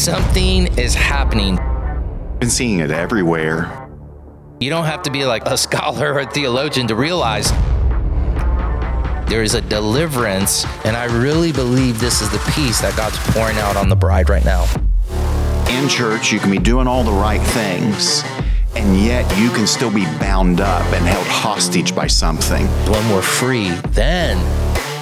something is happening. Been seeing it everywhere. You don't have to be like a scholar or a theologian to realize there is a deliverance, and I really believe this is the peace that God's pouring out on the bride right now. In church, you can be doing all the right things, and yet you can still be bound up and held hostage by something. When we're free, then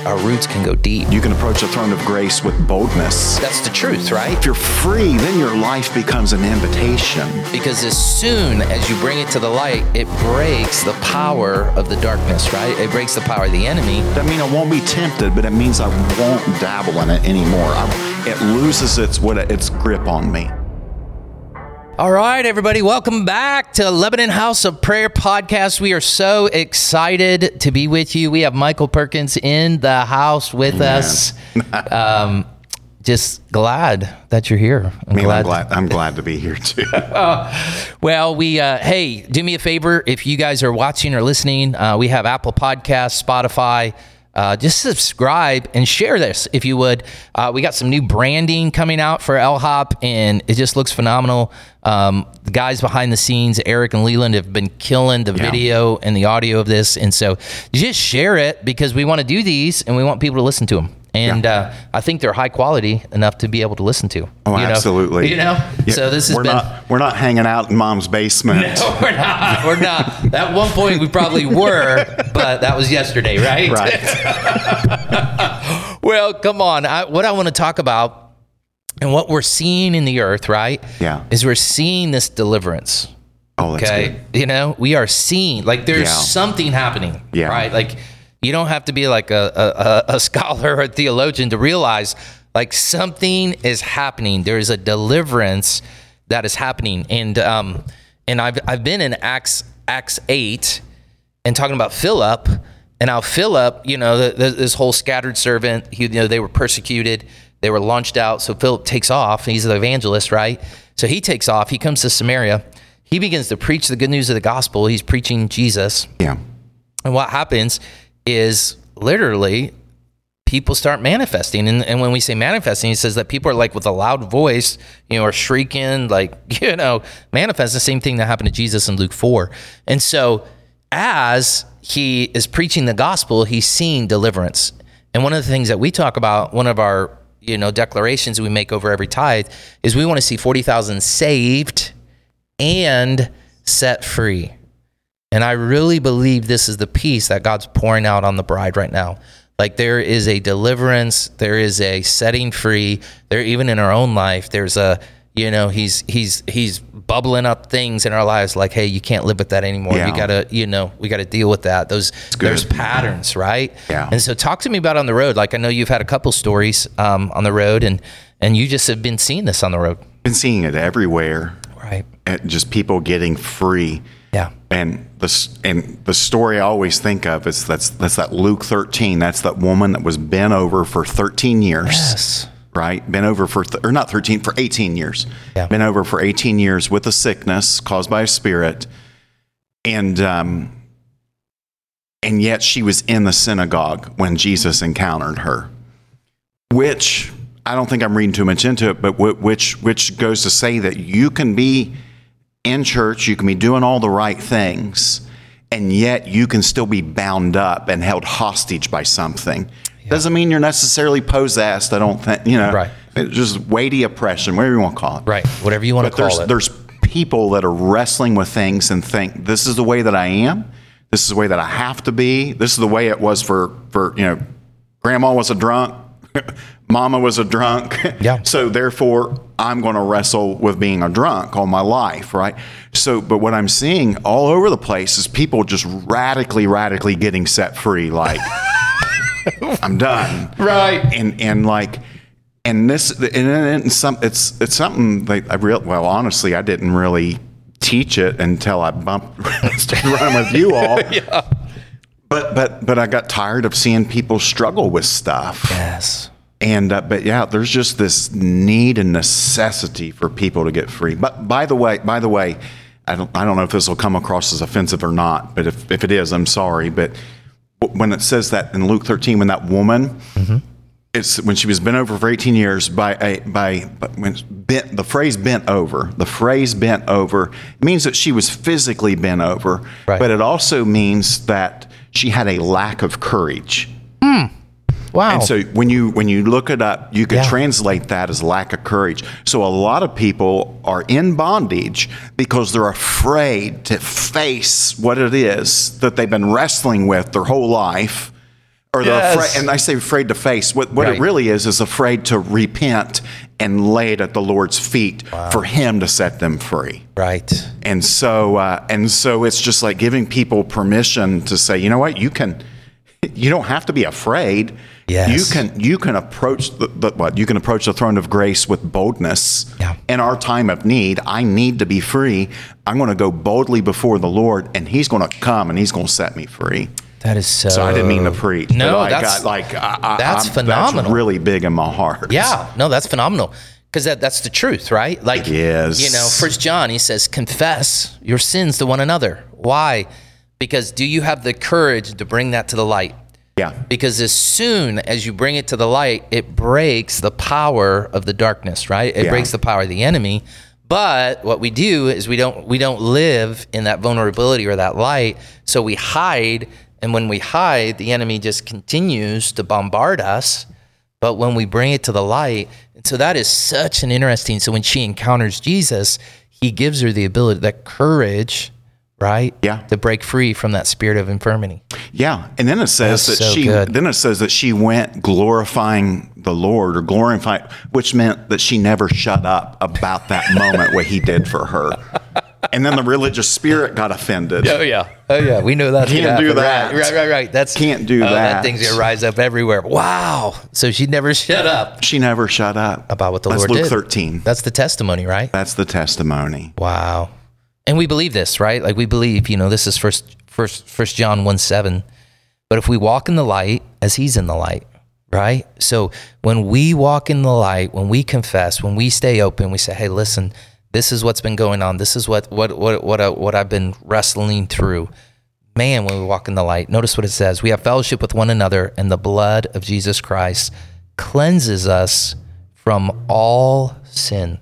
our roots can go deep. You can approach the throne of grace with boldness. That's the truth, right? If you're free, then your life becomes an invitation. Because as soon as you bring it to the light, it breaks the power of the darkness, right? It breaks the power of the enemy. That means I won't be tempted, but it means I won't dabble in it anymore. I, it loses its what its grip on me. All right, everybody, welcome back to Lebanon House of Prayer podcast. We are so excited to be with you. We have Michael Perkins in the house with Amen. us. um, just glad that you're here. I'm, I mean, glad. I'm glad. I'm glad to be here too. well, we uh, hey, do me a favor if you guys are watching or listening. Uh, we have Apple Podcasts, Spotify. Uh, just subscribe and share this if you would. Uh, we got some new branding coming out for LHOP, and it just looks phenomenal. Um, the guys behind the scenes, Eric and Leland, have been killing the yeah. video and the audio of this, and so just share it because we want to do these and we want people to listen to them. And yeah. uh, I think they're high quality enough to be able to listen to. Oh, you know? absolutely. You know, yeah. so this has we're been. Not, we're not hanging out in mom's basement. No, we're not. We're not. At one point, we probably were, but that was yesterday, right? Right. well, come on. I, what I want to talk about and what we're seeing in the earth, right? Yeah. Is we're seeing this deliverance. Oh, okay. Good. You know, we are seeing like there's yeah. something happening. Yeah. Right. Like you don't have to be like a, a, a scholar or a theologian to realize like something is happening. There is a deliverance that is happening. And um and I've I've been in Acts Acts eight and talking about Philip. And now Philip, you know, the, the, this whole scattered servant, he, you know, they were persecuted, they were launched out. So Philip takes off. He's the evangelist, right? So he takes off. He comes to Samaria. He begins to preach the good news of the gospel. He's preaching Jesus. Yeah. And what happens is literally people start manifesting. And, and when we say manifesting, he says that people are like with a loud voice, you know, are shrieking, like, you know, manifest the same thing that happened to Jesus in Luke 4. And so as he is preaching the gospel, he's seeing deliverance. And one of the things that we talk about, one of our, you know, declarations we make over every tithe is we want to see 40,000 saved and set free. And I really believe this is the peace that God's pouring out on the bride right now. Like there is a deliverance, there is a setting free. There even in our own life, there's a you know he's he's he's bubbling up things in our lives like hey you can't live with that anymore Yeah. you gotta you know we gotta deal with that those there's patterns right Yeah. and so talk to me about on the road like i know you've had a couple stories um, on the road and and you just have been seeing this on the road Been seeing it everywhere. right And just people getting free. yeah And the and the story I always think of is that's that's that Luke 13. That's that woman that was bent over for 13 years. yes Right, been over for th- or not 13 for 18 years. Yeah. Been over for 18 years with a sickness caused by a spirit, and um, and yet she was in the synagogue when Jesus encountered her, which I don't think I'm reading too much into it, but wh- which which goes to say that you can be in church, you can be doing all the right things, and yet you can still be bound up and held hostage by something. Doesn't mean you're necessarily possessed. I don't think you know. Right. It's just weighty oppression, whatever you want to call it. right whatever you want to call there's it there's people that are wrestling with things and think this is the way that I am. This is the way that I have to be. This is the way it was for for you know, grandma was a drunk, mama was a drunk. Yeah. So therefore, I'm going to wrestle with being a drunk all my life, right? So, but what I'm seeing all over the place is people just radically, radically getting set free. Like, I'm done right and and like and this and, and some it's it's something like I real well honestly I didn't really teach it until I bumped started running with you all. yeah But but but I got tired of seeing people struggle with stuff. yes And uh, but yeah, there's just this need and necessity for people to get free. But by the way, by the way, I don't I don't know if this will come across as offensive or not. But if if it is, I'm sorry. But when it says that in Luke 13, when that woman Mm-hmm. it's when she was bent over for 18 years by a by when bent the phrase bent over the phrase bent over means that she was physically bent over Right. but it also means that she had a lack of courage Wow. and so when you when you look it up, you could Yeah. translate that as lack of courage. So a lot of people are in bondage because they're afraid to face what it is that they've been wrestling with their whole life. Or they're Yes. afraid, and I say afraid to face. What what Right. it really is is afraid to repent and lay it at the Lord's feet for Him to set them free. right. And so, uh, and so it's just like giving people permission to say, you know what, you can, you don't have to be afraid. Yes. You can, you can approach the, the what? You can approach the throne of grace with boldness. Yeah. In our time of need, I need to be free. I'm going to go boldly before the Lord, and He's going to come and He's going to set me free. That is so. So I didn't mean to preach. No, I that's got like I, I, that's I'm- phenomenal. That's really big in my heart. Yeah, no, that's phenomenal. Because that, that's the truth, right? Like, is. you know, First John, he says, confess your sins to one another. Why? Because do you have the courage to bring that to the light? Yeah. Because as soon as you bring it to the light, it breaks the power of the darkness, right? It Yeah. breaks the power of the enemy. But what we do is we don't we don't live in that vulnerability or that light, so we hide. And when we hide, the enemy just continues to bombard us. But when we bring it to the light, and so that is such an interesting. So when she encounters Jesus, he gives her the ability, that courage, right? Yeah. To break free from that spirit of infirmity. Yeah, and then it says That's that so she good. then it says that she went glorifying the Lord or glorifying, which meant that she never shut up about that moment what he did for her. And then the religious spirit got offended. Oh yeah, oh yeah. We know that Can't do that. Right, right, right, right. That's Can't do oh, that. thing's gonna rise up everywhere. Wow. So she never shut up She never shut up about what the That's Lord Luke did. 13. That's the testimony, right? That's the testimony. Wow. And we believe this, right? Like we believe, you know, this is first first first John 1 7. But if we walk in the light as he's in the light, right? So when we walk in the light, when we confess, when we stay open, we say, Hey, listen, this is what's been going on. This is what what what what, I, what I've been wrestling through. Man, when we walk in the light, notice what it says. We have fellowship with one another, and the blood of Jesus Christ cleanses us from all sin.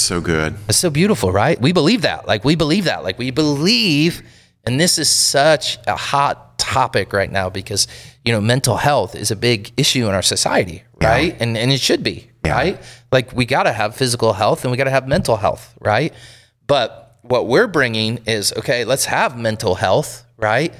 So good. It's so beautiful, right? We believe that. Like we believe that. Like we believe, and this is such a hot topic right now because you know mental health is a big issue in our society, right? And and it should be, Yeah. right? Like we got to have physical health and we got to have mental health, right? But what we're bringing is okay. Let's have mental health, right?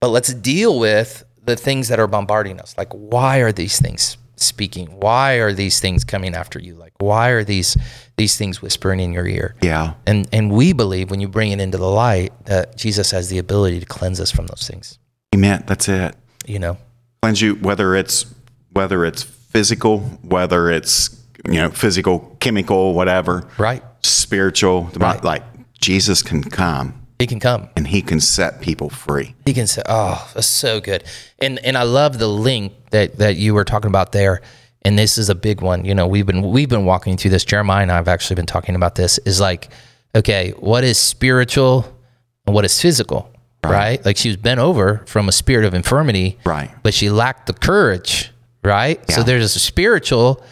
But let's deal with the things that are bombarding us. Like, why are these things speaking? Why are these things coming after you? Like, why are these these things whispering in your ear? Yeah. And and we believe when you bring it into the light that Jesus has the ability to cleanse us from those things. Amen. That's it. You know, Cleanse you, whether it's whether it's physical, whether it's you know physical, chemical, whatever, right? spiritual. Right. Like Jesus can come He can come. and he can set people free. He can say, "Oh, that's so good," and and I love the link that that you were talking about there. And this is a big one. You know, we've been we've been walking through this. Jeremiah and I have actually been talking about this. Is like, okay, what is spiritual and what is physical, right? Like she was bent over from a spirit of infirmity, Right. But she lacked the courage, right? So there's a spiritual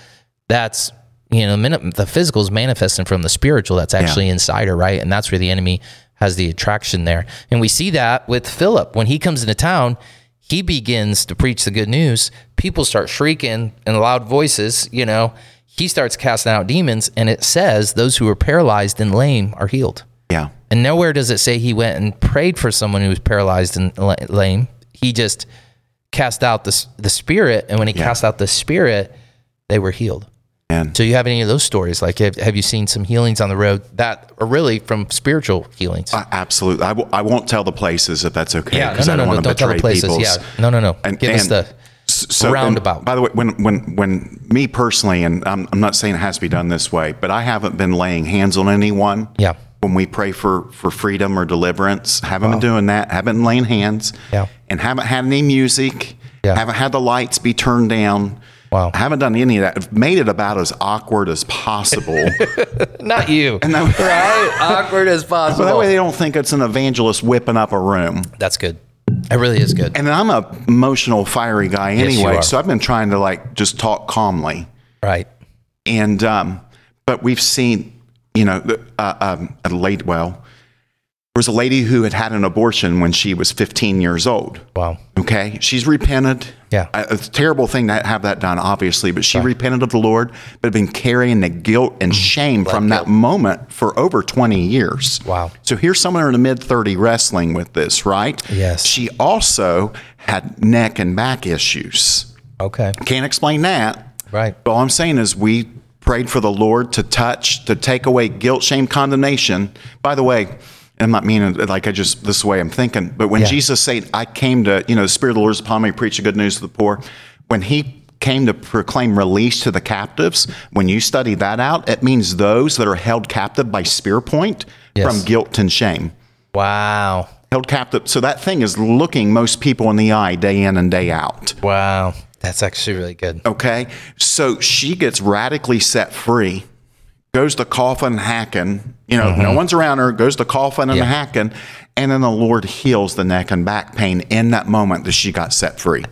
that's you know the physical is manifesting from the spiritual that's actually inside her, right? And that's where the enemy has the attraction there. And we see that with Philip when he comes into town. He begins to preach the good news. People start shrieking in loud voices. You know, he starts casting out demons, and it says those who are paralyzed and lame are healed. Yeah. And nowhere does it say he went and prayed for someone who was paralyzed and lame. He just cast out the, the spirit. And when he cast out the spirit, they were healed. And So you have any of those stories? Like, have, have you seen some healings on the road that are really from spiritual healings? I- absolutely. I w- I won't tell the places if that's okay. yeah, no, no, I no, don't no, want to don't tell the betray places. Yeah, no, no, no. And- Give us the so- roundabout. By the way, when when when me personally, and I'm, I'm not saying it has to be done this way, but I haven't been laying hands on anyone. Yeah. When we pray for for freedom or deliverance, haven't been doing that. Haven't been laying hands. Yeah. And haven't had any music. Yeah. Haven't had the lights be turned down. Wow. Haven't done any of that. I've made it about as awkward as possible. not you, And that- right? Awkward as so possible. that way they don't think it's an evangelist whipping up a room. That's good. It really is good. And I'm a emotional, fiery guy anyway, are. so I've been trying to like just talk calmly. Right. And um, but we've seen, you know, the- uh, um, a late. Well, there was a lady who had had an abortion when she was 15 years old. Wow. Okay, she's repented. Yeah. Uh, it's a terrible thing to have that done, obviously, but she repented of the Lord, but had been carrying the guilt and shame from that moment for over 20 years. Wow. So here's someone in the mid 30 wrestling with this, right? Yes. She also had neck and back issues. Okay. Can't explain that. Right. But all I'm saying is we prayed for the Lord to touch, to take away guilt, shame, condemnation. By the way, I'm not meaning it like I just this way I'm thinking, but when Yeah. Jesus said, I came to, you know, the Spirit of the Lord is upon me, preach the good news to the poor, when he came to proclaim release to the captives, when you study that out, it means those that are held captive by spear point Yes. from guilt and shame. Wow. Held captive. So that thing is looking most people in the eye day in and day out. Wow. That's actually really good. Okay. So she gets radically set free, goes to coffin hacking. You know, no mm-hmm. one's around her, goes to coffin and Yeah. hacking. And then the Lord heals the neck and back pain in that moment that she got set free.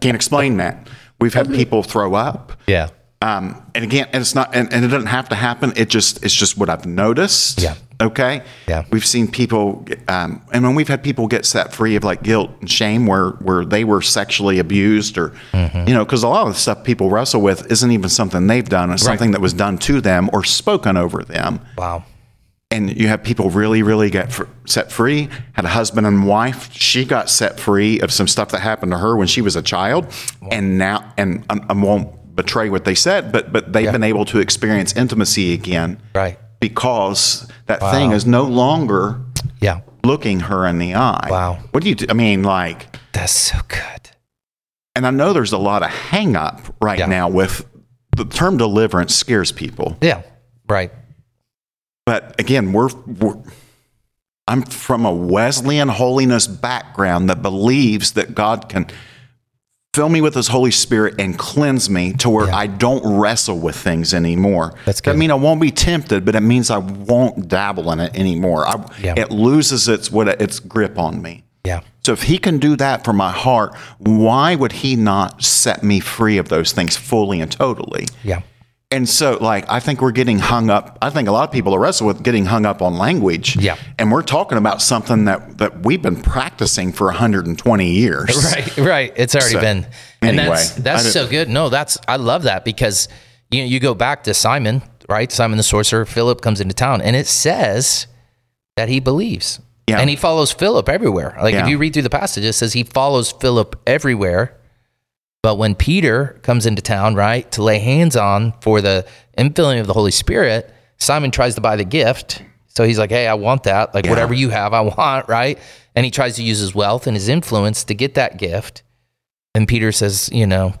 Can't explain that. We've had people throw up. Yeah. Um, and again, and it's not, and, and it doesn't have to happen. It just, it's just what I've noticed. Yeah. Okay. Yeah. We've seen people, um, and when we've had people get set free of like guilt and shame where, where they were sexually abused or, Mm-hmm. you know, because a lot of the stuff people wrestle with isn't even something they've done. It's something that was done to them or spoken over them. Wow. And you have people really, really get fr- set free. Had a husband and wife. She got set free of some stuff that happened to her when she was a child, and now, and I, I won't betray what they said, but but they've Yeah. been able to experience intimacy again, Right. because that thing is no longer Yeah. looking her in the eye. Wow. What do you? Do? I mean, like, That's so good. and I know there's a lot of hang up right Yeah. now with the term deliverance scares people. Yeah. Right. But again, we're, we're I'm from a Wesleyan holiness background that believes that God can fill me with his Holy Spirit and cleanse me to where Yeah. I don't wrestle with things anymore. That's good. mean I won't be tempted, but it means I won't dabble in it anymore. I, Yeah. It loses its what its grip on me. Yeah. So if he can do that for my heart, why would he not set me free of those things fully and totally? Yeah. And so, like, I think we're getting hung up. I think a lot of people are wrestle with getting hung up on language. Yeah. And we're talking about something that, that we've been practicing for 120 years. Right, right. It's already So, been, and anyway, that's that's so good. No, that's I love that because you know, you go back to Simon, right? Simon the sorcerer. Philip comes into town, and it says that he believes, Yeah. and he follows Philip everywhere. Like Yeah. if you read through the passage, it says he follows Philip everywhere. But when Peter comes into town, right, to lay hands on for the infilling of the Holy Spirit, Simon tries to buy the gift. So he's like, hey, I want that. Like, Yeah. whatever you have, I want, right? And he tries to use his wealth and his influence to get that gift. And Peter says, you know,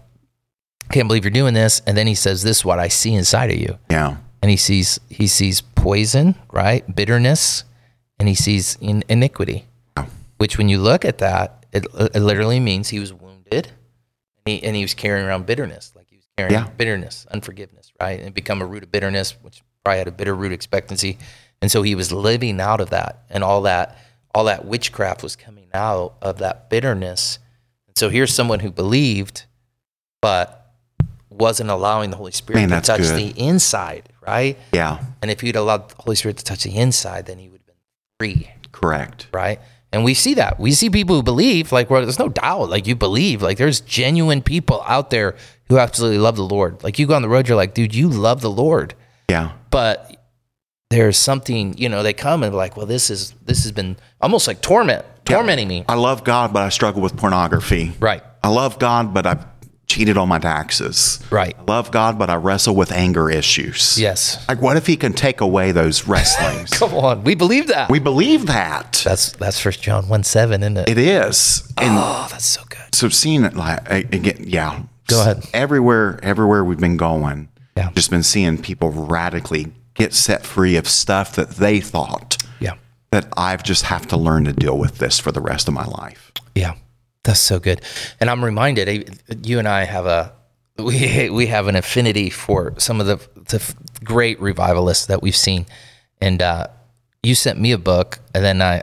can't believe you're doing this. And then he says, this is what I see inside of you. Yeah. And he sees, he sees poison, right? Bitterness, and he sees in, iniquity, which when you look at that, it, it literally means he was wounded and he, and he was carrying around bitterness, like he was carrying Yeah. bitterness, unforgiveness, right? And become a root of bitterness, which probably had a bitter root expectancy. And so he was living out of that and all that, all that witchcraft was coming out of that bitterness. And so here's someone who believed, but wasn't allowing the Holy Spirit Man, to touch good. the inside, right? Yeah. And if he'd allowed the Holy Spirit to touch the inside, then he would have been free, Correct. right? And we see that. We see people who believe, like, well, there's no doubt, like, you believe. Like, there's genuine people out there who absolutely love the Lord. Like, you go on the road, you're like, dude, you love the Lord. Yeah. But there's something, you know, they come and like, well, this is, this has been almost like torment, tormenting me. I love God, but I struggle with pornography. Right. I love God, but I've cheated on my taxes. Right. I love God, but I wrestle with anger issues. Yes. Like, what if he can take away those wrestlings? Come on. We believe that. we believe that. that's, that's First John 1 7, isn't it? It is. And oh, that's so good. so seeing it like again, yeah. Go ahead. Everywhere, everywhere we've been going, Yeah. just been seeing people radically get set free of stuff that they thought Yeah. that I've just have to learn to deal with this for the rest of my life. Yeah, that's so good. And I'm reminded, eh, you and I have a we we have an affinity for some of the, the great revivalists that we've seen. And uh, you sent me a book, and then I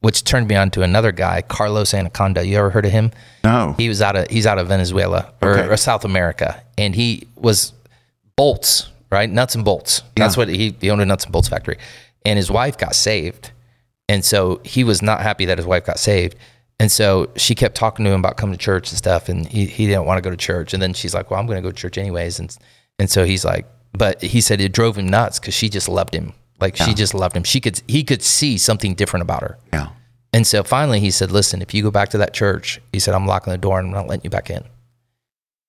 which turned me on to another guy, Carlos Annacondia. You ever heard of him? No. He was out of he's out of Venezuela or, Okay. or South America, and he was bolts, right? Nuts and bolts. That's what he, he owned a nuts and bolts factory, and his wife got saved, and so he was not happy that his wife got saved, and so she kept talking to him about coming to church and stuff, and he, he didn't want to go to church, and then she's like, "Well, I'm going to go to church anyways," and and so he's like, but he said it drove him nuts because she just loved him, like she just loved him. She could he could see something different about her. yeah. And so finally he said, Listen, if you go back to that church, he said, I'm locking the door and I'm not letting you back in.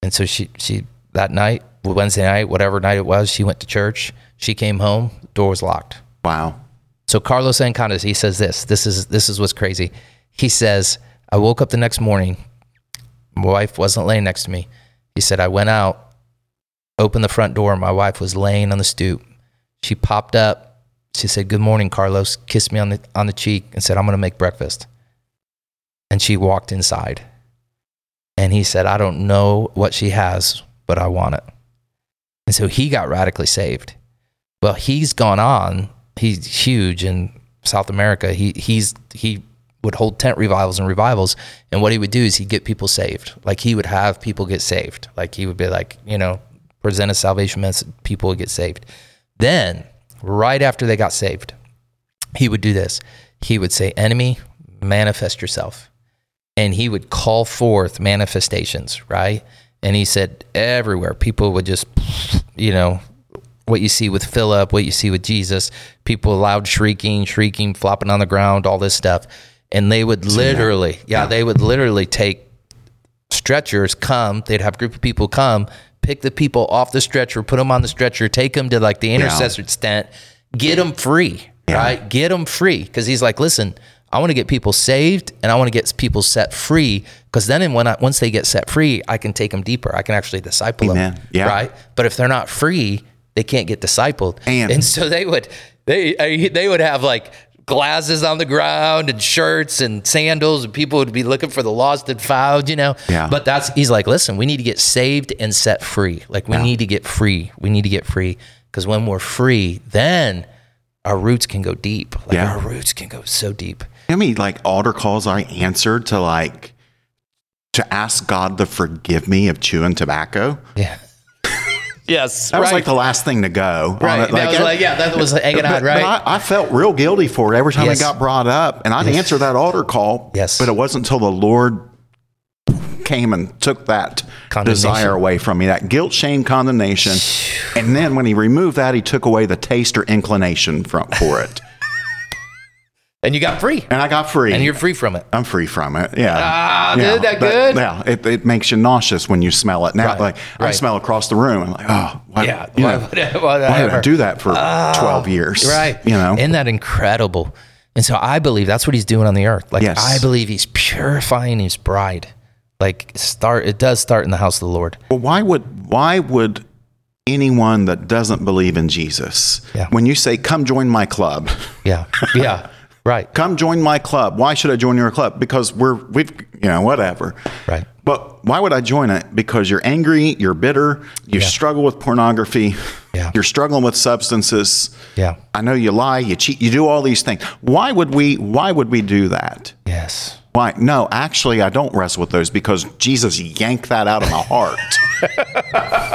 And so she, she, that night, Wednesday night, whatever night it was, she went to church. She came home, door was locked. Wow. So Carlos Annacondias, he says this, this is, this is what's crazy. He says, I woke up the next morning. My wife wasn't laying next to me. He said, I went out, opened the front door. My wife was laying on the stoop. She popped up. She said, Good morning, Carlos, kissed me on the, on the cheek and said, I'm going to make breakfast. And she walked inside. And he said, I don't know what she has, but I want it. And so he got radically saved. Well, he's gone on. He's huge in South America. He he's he would hold tent revivals and revivals, and what he would do is he'd get people saved. Like he would have people get saved. Like he would be like, you know, present a salvation message, people would get saved. Then, right after they got saved, he would do this. He would say, "Enemy, manifest yourself." and he would call forth manifestations, right? And he said everywhere people would just, you know, what you see with Philip, what you see with Jesus, people loud shrieking, shrieking, flopping on the ground, all this stuff. And they would literally, yeah, they would literally take stretchers, come, they'd have a group of people come, pick the people off the stretcher, put them on the stretcher, take them to like the intercessor tent, get them free, right? Get them free. Cause he's like, listen, I want to get people saved and I want to get people set free because then when I, once they get set free, I can take them deeper. I can actually disciple Amen. them, Yeah. right? But if they're not free, they can't get discipled. And- so they would they they would have like glasses on the ground and shirts and sandals and people would be looking for the lost and found, you know. Yeah. But that's he's like, listen, we need to get saved and set free. Like we need to get free. We need to get free because when we're free, then our roots can go deep. Like Yeah. our roots can go so deep. How many like altar calls I answered to like to ask God to forgive me of chewing tobacco? Yeah. Yes. That was like the last thing to go. right. it. that was like yeah, that was but, out, right? but I, I felt real guilty for it every time Yes. it got brought up, and I'd answer that altar call. Yes. but it wasn't until the Lord came and took that desire away from me, that guilt, shame, condemnation, and then when He removed that, He took away the taste or inclination from for it, and you got free. and I got free. And you're free from it. I'm free from it. Yeah. Ah, yeah. dude, that but- good? Yeah. It, it makes you nauseous when you smell it. Now, Right, like I smell across the room. I'm like, oh, why, Yeah. you why know, would I- why did I do that for 12 years? Right. You know? Isn't that incredible? And so I believe that's what he's doing on the earth. Like Yes. I believe he's purifying his bride. Like start it does start in the house of the Lord. Well, why would why would anyone that doesn't believe in Jesus, Yeah. when you say, "Come join my club," Yeah. Yeah. right. come join my club. Why should I join your club? Because we're we've you know whatever. Right. But why would I join it? Because you're angry, you're bitter, you Yeah. struggle with pornography, Yeah. you're struggling with substances. Yeah. I know you lie, you cheat, you do all these things. Why would we why would we do that? Yes. Why? No, actually I don't wrestle with those because Jesus yanked that out of my heart.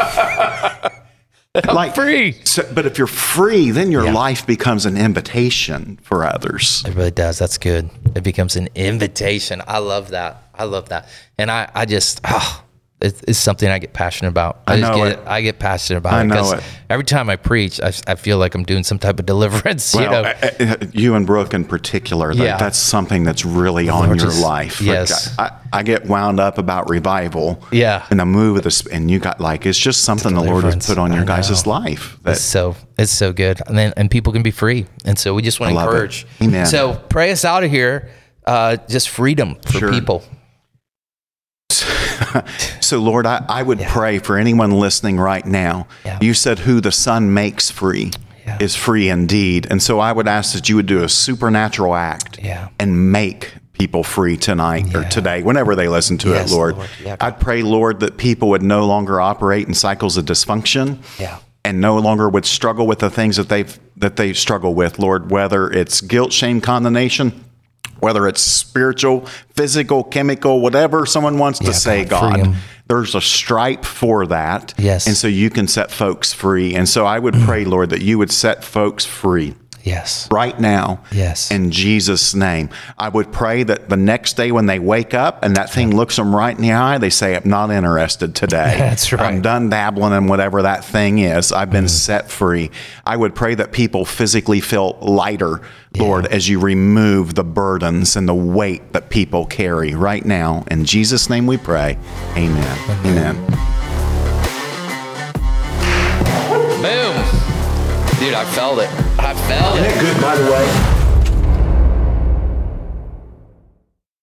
like Free. so, but if you're free, then your Yeah. life becomes an invitation for others. It really does. That's good. It becomes an invitation. I love that. I love that. And I, I just, oh, it's, it's something I get passionate about. I, I just know get it. I get passionate about I it know because it. every time I preach, I, I feel like I'm doing some type of deliverance. you know, uh, uh, you and Brooke in particular, like, Yeah. that's something that's really on Lord, your just- life. Like, yes. I, I get wound up about revival. Yeah. And the move of this, and you got like, it's just something the Lord has put on your I guys' life. It's so it's so good, and then and people can be free, and so we just want to encourage. Amen. So pray us out of here. Uh, just freedom for Sure. people. so, Lord, I, I would pray for anyone listening right now. Yeah. You said, Who the Son makes free Yeah. is free indeed. And so I would ask that you would do a supernatural act Yeah. and make people free tonight or today, whenever they listen to Yes, it, Lord. Lord. Yeah. I'd pray, Lord, that people would no longer operate in cycles of dysfunction. Yeah. And no longer would struggle with the things that they've that they struggle with, Lord, whether it's guilt, shame, condemnation, whether it's spiritual, physical, chemical, whatever someone wants Yeah, to say, God, God. There's a stripe for that. Yes. And so you can set folks free. And so I would mm. pray, Lord, that you would set folks free Yes. right now. Yes. In Jesus' name. I would pray that the next day when they wake up and that thing looks them right in the eye, they say, I'm not interested today. That's right. I'm done dabbling in whatever that thing is. I've been mm. set free. I would pray that people physically feel lighter, Lord, as you remove the burdens and the weight that people carry right now. In Jesus' name we pray. Amen. Amen. Boom. Felt it. I felt it. Isn't it good, by the way?